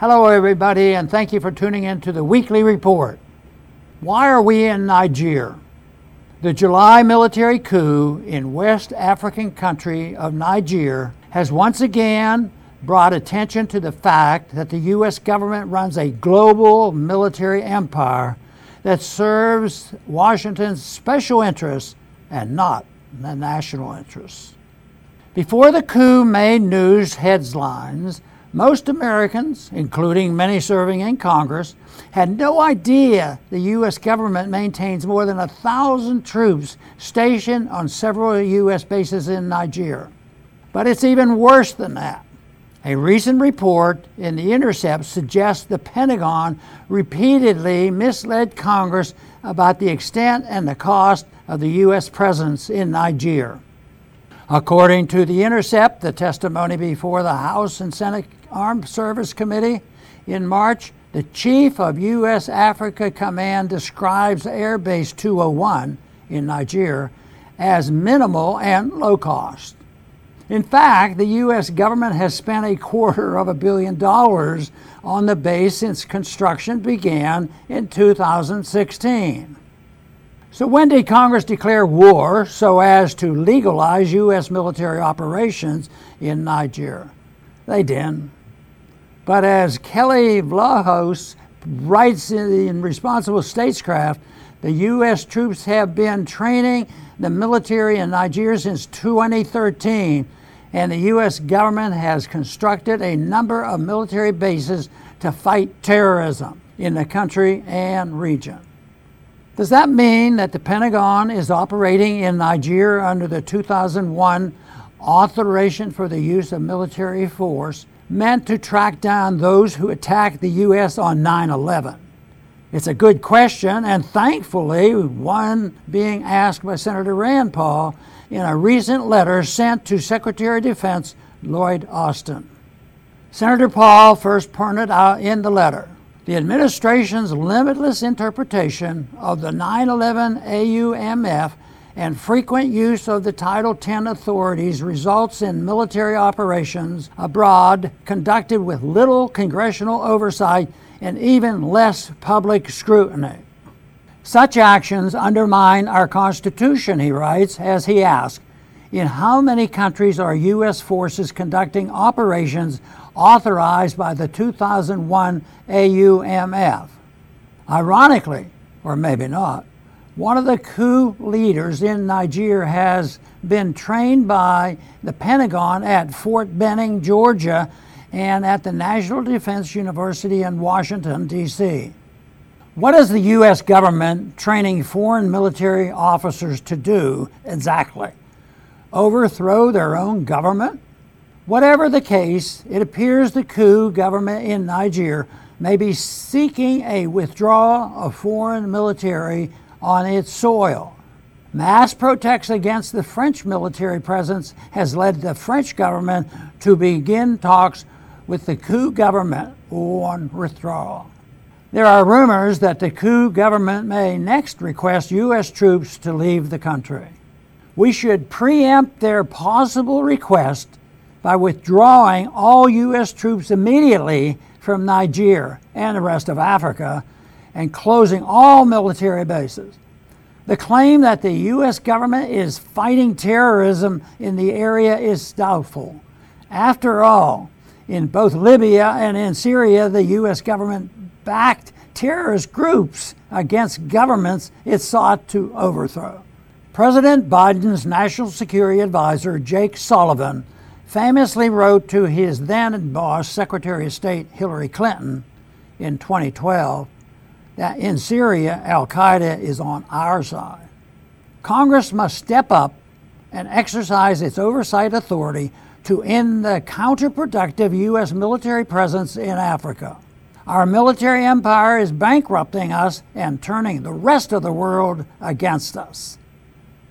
Hello, everybody, and thank you for tuning in to the weekly report. Why are we in Niger? The July military coup in West African country of Niger has once again brought attention to the fact that the U.S. government runs a global military empire that serves Washington's special interests and not the national interests. Before the coup made news headlines, most Americans, including many serving in Congress, had no idea the U.S. government maintains more than a thousand troops stationed on several U.S. bases in Niger. But it's even worse than that. A recent report in The Intercept suggests the Pentagon repeatedly misled Congress about the extent and the cost of the U.S. presence in Niger. According to The Intercept, the testimony before the House and Senate Armed Service Committee in March, the chief of U.S. Africa Command describes Air Base 201 in Niger as minimal and low cost. In fact, the U.S. government has spent a quarter of a billion dollars on the base since construction began in 2016. So, when did Congress declare war so as to legalize U.S. military operations in Niger? They didn't. But as Kelley Vlahos writes in Responsible Statecraft, the U.S. troops have been training the military in Niger since 2013 and the U.S. government has constructed a number of military bases to fight terrorism in the country and region. Does that mean that the Pentagon is operating in Niger under the 2001 authorization for the use of military force meant to track down those who attacked the U.S. on 9 11? It's a good question, and thankfully, one being asked by Senator Rand Paul in a recent letter sent to Secretary of Defense Lloyd Austin. Senator Paul first pointed out in the letter the administration's limitless interpretation of the 9 11 AUMF and frequent use of the Title X authorities results in military operations abroad conducted with little congressional oversight and even less public scrutiny. Such actions undermine our Constitution, he writes, as he asks, in how many countries are U.S. forces conducting operations authorized by the 2001 AUMF? Ironically, or maybe not, one of the coup leaders in Niger has been trained by the Pentagon at Fort Benning, Georgia, and at the National Defense University in Washington, D.C. What is the U.S. government training foreign military officers to do exactly? Overthrow their own government? Whatever the case, it appears the coup government in Niger may be seeking a withdrawal of foreign military on its soil. Mass protests against the French military presence has led the French government to begin talks with the coup government on withdrawal. There are rumors that the coup government may next request U.S. troops to leave the country. We should preempt their possible request by withdrawing all U.S. troops immediately from Niger and the rest of Africa and closing all military bases. The claim that the U.S. government is fighting terrorism in the area is doubtful. After all, in both Libya and in Syria, the U.S. government backed terrorist groups against governments it sought to overthrow. President Biden's national security advisor, Jake Sullivan, famously wrote to his then boss, Secretary of State Hillary Clinton, in 2012 that in Syria, Al Qaeda is on our side. Congress must step up and exercise its oversight authority to end the counterproductive U.S. military presence in Africa. Our military empire is bankrupting us and turning the rest of the world against us.